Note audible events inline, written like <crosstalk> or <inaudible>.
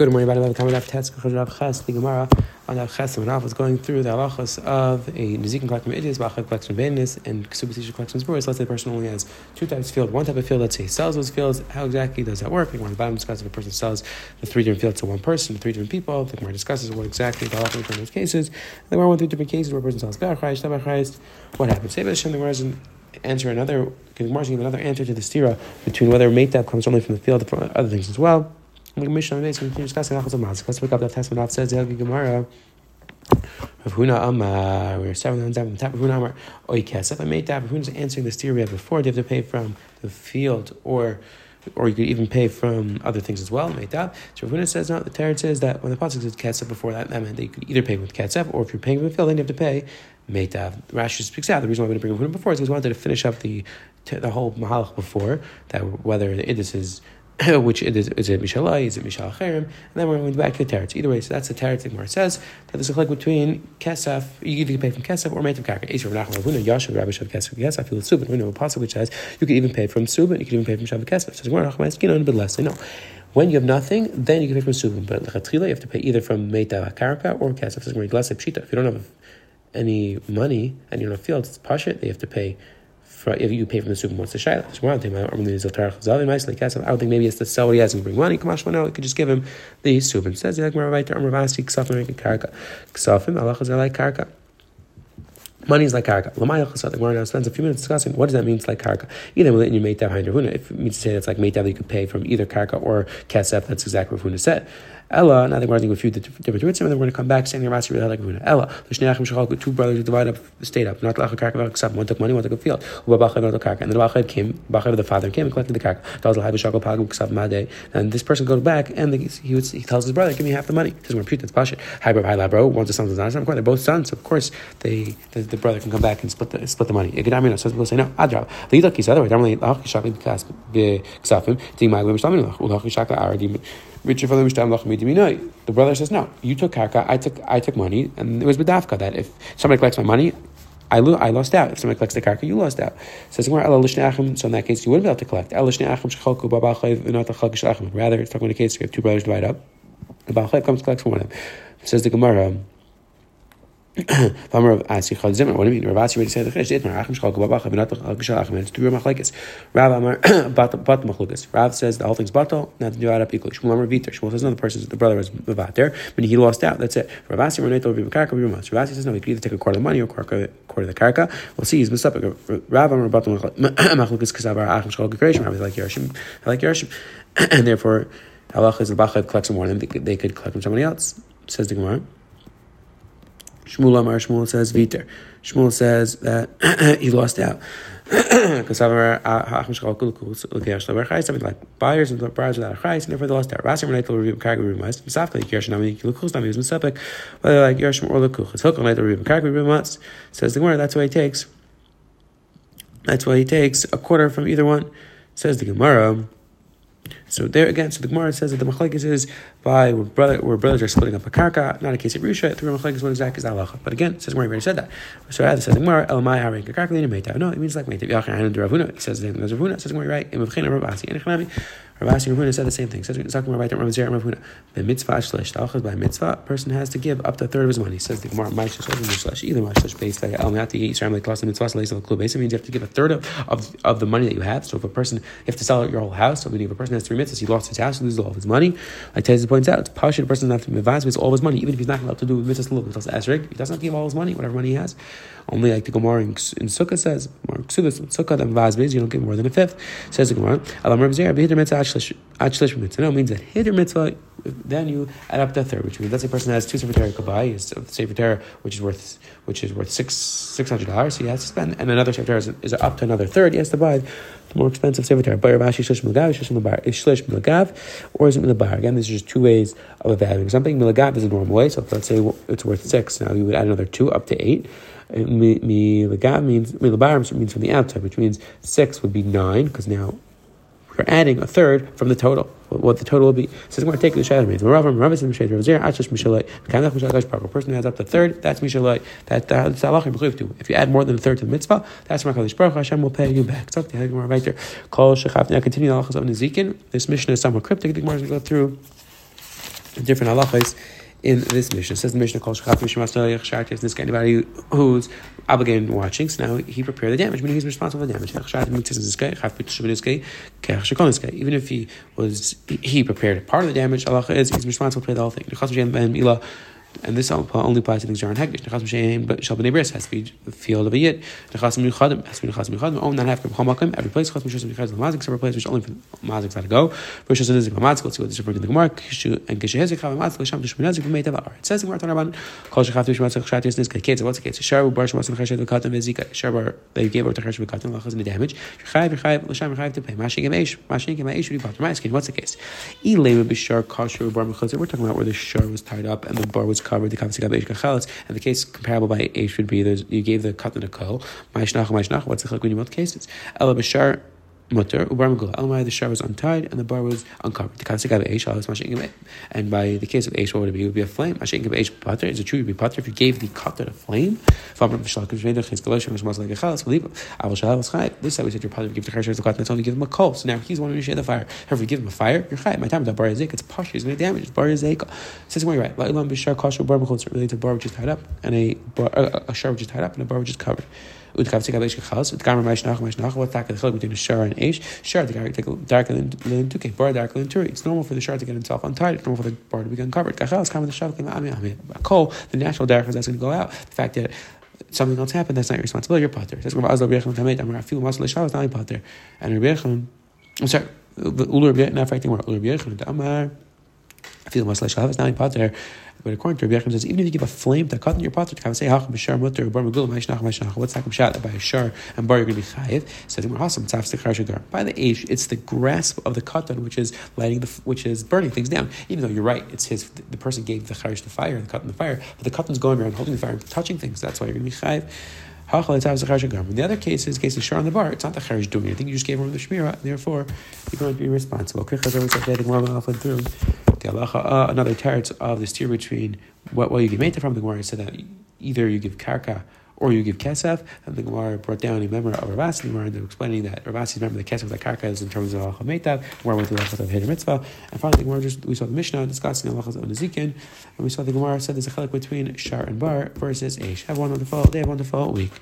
Good morning, everybody. To Rav Tetz, Rav Ches, the Gemara on Rav Ches. When was going through the halachas of a Nezikin collection of idiots, Bachak collection of Bainis, and Ksubasisha collection of Spurs, let's say the person only has two types of field. One type of field, let's say he sells those fields. How exactly does that work? The Gemara bottom discusses if a person sells the three different fields to one person, three different people. The Gemara discusses what exactly the halacha in those cases. And the Gemara went through different cases where a person sells Be'achayis, Tabachayis. What happens? Say the Gemara doesn't answer another, the Gemara give another answer to the stira between whether Meitab comes only from the field or from other things as well. Like Mishnah Beis, we discussing Achos of Mazik. Let's pick up that testament off says the Gemara. Rav Huna Amar, we're seven on seven. Rav Huna Amar, Oy Kesef. I made that. Rav Huna's answering the theory we had before. You have to pay from the field or or you could even pay from other things as well, made that. So Rav Huna says no, the Tarot says that when the Pasuk says Kesef before that, that meant that you could either pay with Kesef or if you're paying from the field, then you have to pay Meitav. Rashi speaks out. The reason why I'm going to bring Rav Huna before is because he wanted to finish up the the whole Mahalach before, that whether the Idis is <coughs> which is, is it Mishalai, is it Mishal and then we're going back to the Teretz. Either way, so that's the Teretz it says that there's a click between Kesef, you either pay from Kesef or Meitiv Karka. Rav Nachman Ravuna, Yashav Rabbi Shav Kesef Kesef, feel Subin. We know a passage which says you can even pay from Subin, you can even pay from Shav Kesef. So we're not asking on a bit less. No. When you have nothing, then you can pay from Subin. But Lechatchila, you have to pay either from Meitav Karka or Kesef. So it's less Pshita. If you don't have any money and you're in a field, it's Pashit, they have to pay if you pay from the super, what's the shayla? I don't think maybe it's to sell what he has and bring money. Kamash no, it could just give him the subin. Says like Maravai to Amravasi, Ksafim Karka. Ksafim, Allah like Karka. Money is like karka. The Gemara spends a few minutes discussing what does that mean. It's like karka. Either you make that behind Rav Huna. If it means to say that's like made that you could pay from either karka or kesef, that's exactly what Rav Huna said. Ella, now the Gemara going to refute the different Ritzim, and then we're going to come back saying the Rasi really like Rav Huna. Ella, the Shneachim Shachal, two brothers who divide up the state up. Not Lacha Karka, Ksab. One took money, one took a field. Ubabachad, not Karka. And the Bachad came, Bachad, the father, came and collected the Karka. Dazal Hai B'Shakal Pagam Ksav Made. And this person goes back and he, would, he tells his brother, give me half the money. He we're repute that's Pashat. Hi, Bro, Hi, Labro. One's a son, one's not. They're both sons. So of course, they the, the brother can come back and split the, split the money. Ikadamina, so people say, no, Adrab. Lidak, he's other way. Damali, Lach, Shakal, Ksafim, Ting Maglim, Shtamim, Lach, Shakal, Aradim. The brother says, "No, you took karka, I took I took money, and it was bedafka that if somebody collects my money, I, lo- I lost out. If somebody collects the karka, you lost out." Says so in that case, you wouldn't be able to collect. Rather, it's talking about a case where you have two brothers divide up. The Baal comes collects from one of them. Says the Gemara. What do you mean? Rav the. Rav Amar. <coughs> Rav says the whole thing's batal. Not to do out up equal. Shmuel Amar Viter. Shmuel says another person, the brother was Mavater, but he lost out. That's it. Rav. Rav says no. He could either take a quarter of the money or a quarter of the Karka. We'll see. He's Musapik. Rav Amar Bat Machlekes <coughs> Kasavar Achim Shchal Gakreishim. Rav like Yershim. I like Yershim, <coughs> and therefore. Allah is the Bachad collects from one of them. They could collect from somebody else. Says the Gemara. Shmuel Amar Shmuel says Viter. Shmuel says that he lost out. Because like buyers and buyers without a price, and therefore they lost out. Rasim Lukus Nami is Misapik, whether like Yershim or Lukuch. It's Hilkon later review Karga Rumas. Says the Gemara, that's why he takes. That's why he takes a quarter from either one. Says the Gemara. So there again, so the Gemara says that the machlekes is by where, brother, where brothers are splitting up a karka, not a case of Rusha, three machlekes, what exactly is halacha. But again, it says Gemara already said that. So rather says the Gemara, Elamai Harin Karka Meitav. No, it means like Meitav. Yachan Hanan Rav Huna. He says the same as Rav Huna. Says Gemara, right? Imavchina Ravasi. And Echanami. Ravasi and Rav Huna said the same thing. Says Zakim Ravai Rav Zera Ravuna. The mitzvah shlesh by mitzvah, person has to give up to a third of his money. Says the Gemara, my shlesh either my shlesh based like El Mati Yisrael like Klaus mitzvah leis of klub. It means you have to give a third of, of, of the money that you have. So if a person you have to sell your whole house, so if a person has three mitzvahs, he lost his house, he loses all of his money. Like Tezis points out, it's partial. A person doesn't have to with all his money, even if he's not allowed to do mitzvahs look. He does esrig. He doesn't give all his money, whatever money he has. Only like the Gemara in, in Sukkah says, more ksubas Sukkah than vaz you don't give more than a fifth. Says the Gemara, Alam Zera, b'hider mitzvah. No, means that hider mitzvah then you add up a third, which means let's say a person has two sefer Torah could buy is sefer Torah, which is worth which is worth six six hundred dollars, so he has to spend, and another sefer Torah is, is, up to another third. He has to buy the more expensive sefer Torah. Buy Rashi shlish milagav, shlish milagav, is shlish milagav, or is it milagav? Again, there's just two ways of evaluating something. Milagav is a normal way, so let's say it's worth six, now you would add another two up to eight. Milagav means milabar means from the outside, which means six would be nine because now we're adding a third from the total. What the total will be. So we're take the shadow means. A person adds up the third, that's Mishalai. That, that's Allah to. If you add more than a third to the mitzvah, that's Makalish Baruch Hashem will pay you back. So the right there. Call Shechaf. Now continue the halachas of Nezikin. This mission is somewhat cryptic. The Gemara is going to go through different halachas in this mission. It says the mission called guy, anybody who's obligated in watching, so now he prepared the damage, meaning he's responsible for the damage. Even if he was he prepared part of the damage, Allah is he's responsible for the whole thing and this only applies to things that are on Hekdesh. Nechas M'Shem, but B'nei Bris has to be the field of a Yid. Nechas M'Yuchadim has to be Nechas M'Yuchadim. Oh, not have to B'chol Makim. Every place, Chas M'Shus M'Yuchadim Mazik, every place which only for Mazik got to go. Rosh Hashanah Nizik Mazik, let's see what this is in the Gemara. And Geshehezik Chav Mazik, L'Sham Tishmin Nazik, V'mei Tavar. It says in Gemara Tanaban, Kol Shechav Tishmin Nazik, Chat Yisnis, Ketz, what's the case? Shar Bar Shmas M'Chashet V'Katan V'Zika. Shar Bar, they gave her to Chashet V'Katan, in the damage. Yechayev, Yechayev, L'Sham Yechayev to pay. Mashing Gem Eish, Mashing Gem Eish, V'Di Pater. Ma'askin, what's the case? Ilema B'Shar Kasher Bar M'Chazir. We're talking about where the shar was tied up and the bar was covered, the Kavsik Eish Kachalot and the case comparable by Aish would be you gave the in a kol, Maishnach, Maishnach, what's the chilek when you both cases? Ela Bashar mutter, the shar was untied and the bar was uncovered. And by the case of eish, what would it be? It would be a flame. Is it true? Would be butter if you gave the cutter a flame. This time we said your father give the chersher the cut, only give him a coal. So now he's one to initiate the fire. If you give him a fire, you're chayv. My time is a bar yazik. It's posh. He's going to damage. Bar is yazik. Says where you're right. La'ilam kasher bar mechutz. Related to bar which is tied up and a bar, uh, a, a shar which is tied up and a bar which is covered. What's that? between a and ish? The bar. It's normal for the shar to get himself untied. It's normal for the bar to be uncovered. Kachal coming the shar A kol, the natural darker that's going to go out. The fact that something else happened, that's not your responsibility. You're pater. It says Azal Rebechan Tamed Amar Afilu Masal Shal is not pater. And Rebechan, I'm sorry, Ulur Rebechan, not affecting where Ulur Rebechan Amar Masal is not pater. But according to Rabbi Yechim, says even if you give a flame to cut in your pot, you can say hach b'shar mutter bar megul ma'ishnach ma'ishnach. What's that shot by a shar and bar you're going to be chayiv? Says we're awesome. Tzaf shadar. By the age, it's the grasp of the katan which is lighting the which is burning things down. Even though you're right, it's his the person gave the charish the fire, the cut in the fire, but the katan's going around holding the fire and touching things. That's why you're going to be chayiv. In the other case is case of Shar on the bar, it's not the Charish doing anything, you just gave him the Shmira, and therefore you're going to be responsible. Through the uh, another teretz of the steer between what well you give meta from the Gemara said that either you give karka or you give kesef, and the Gemara brought down a member of Ravasi, the Gemara explaining that Ravasi's member the kesef, the karka is in terms of alacha metav, went to the of Heder Mitzvah, and finally the Gemara just, we saw the Mishnah discussing alachas of Nezikin, and we saw the Gemara said there's a chelik between Shar and Bar versus Aish. Have one wonderful day, have a wonderful week.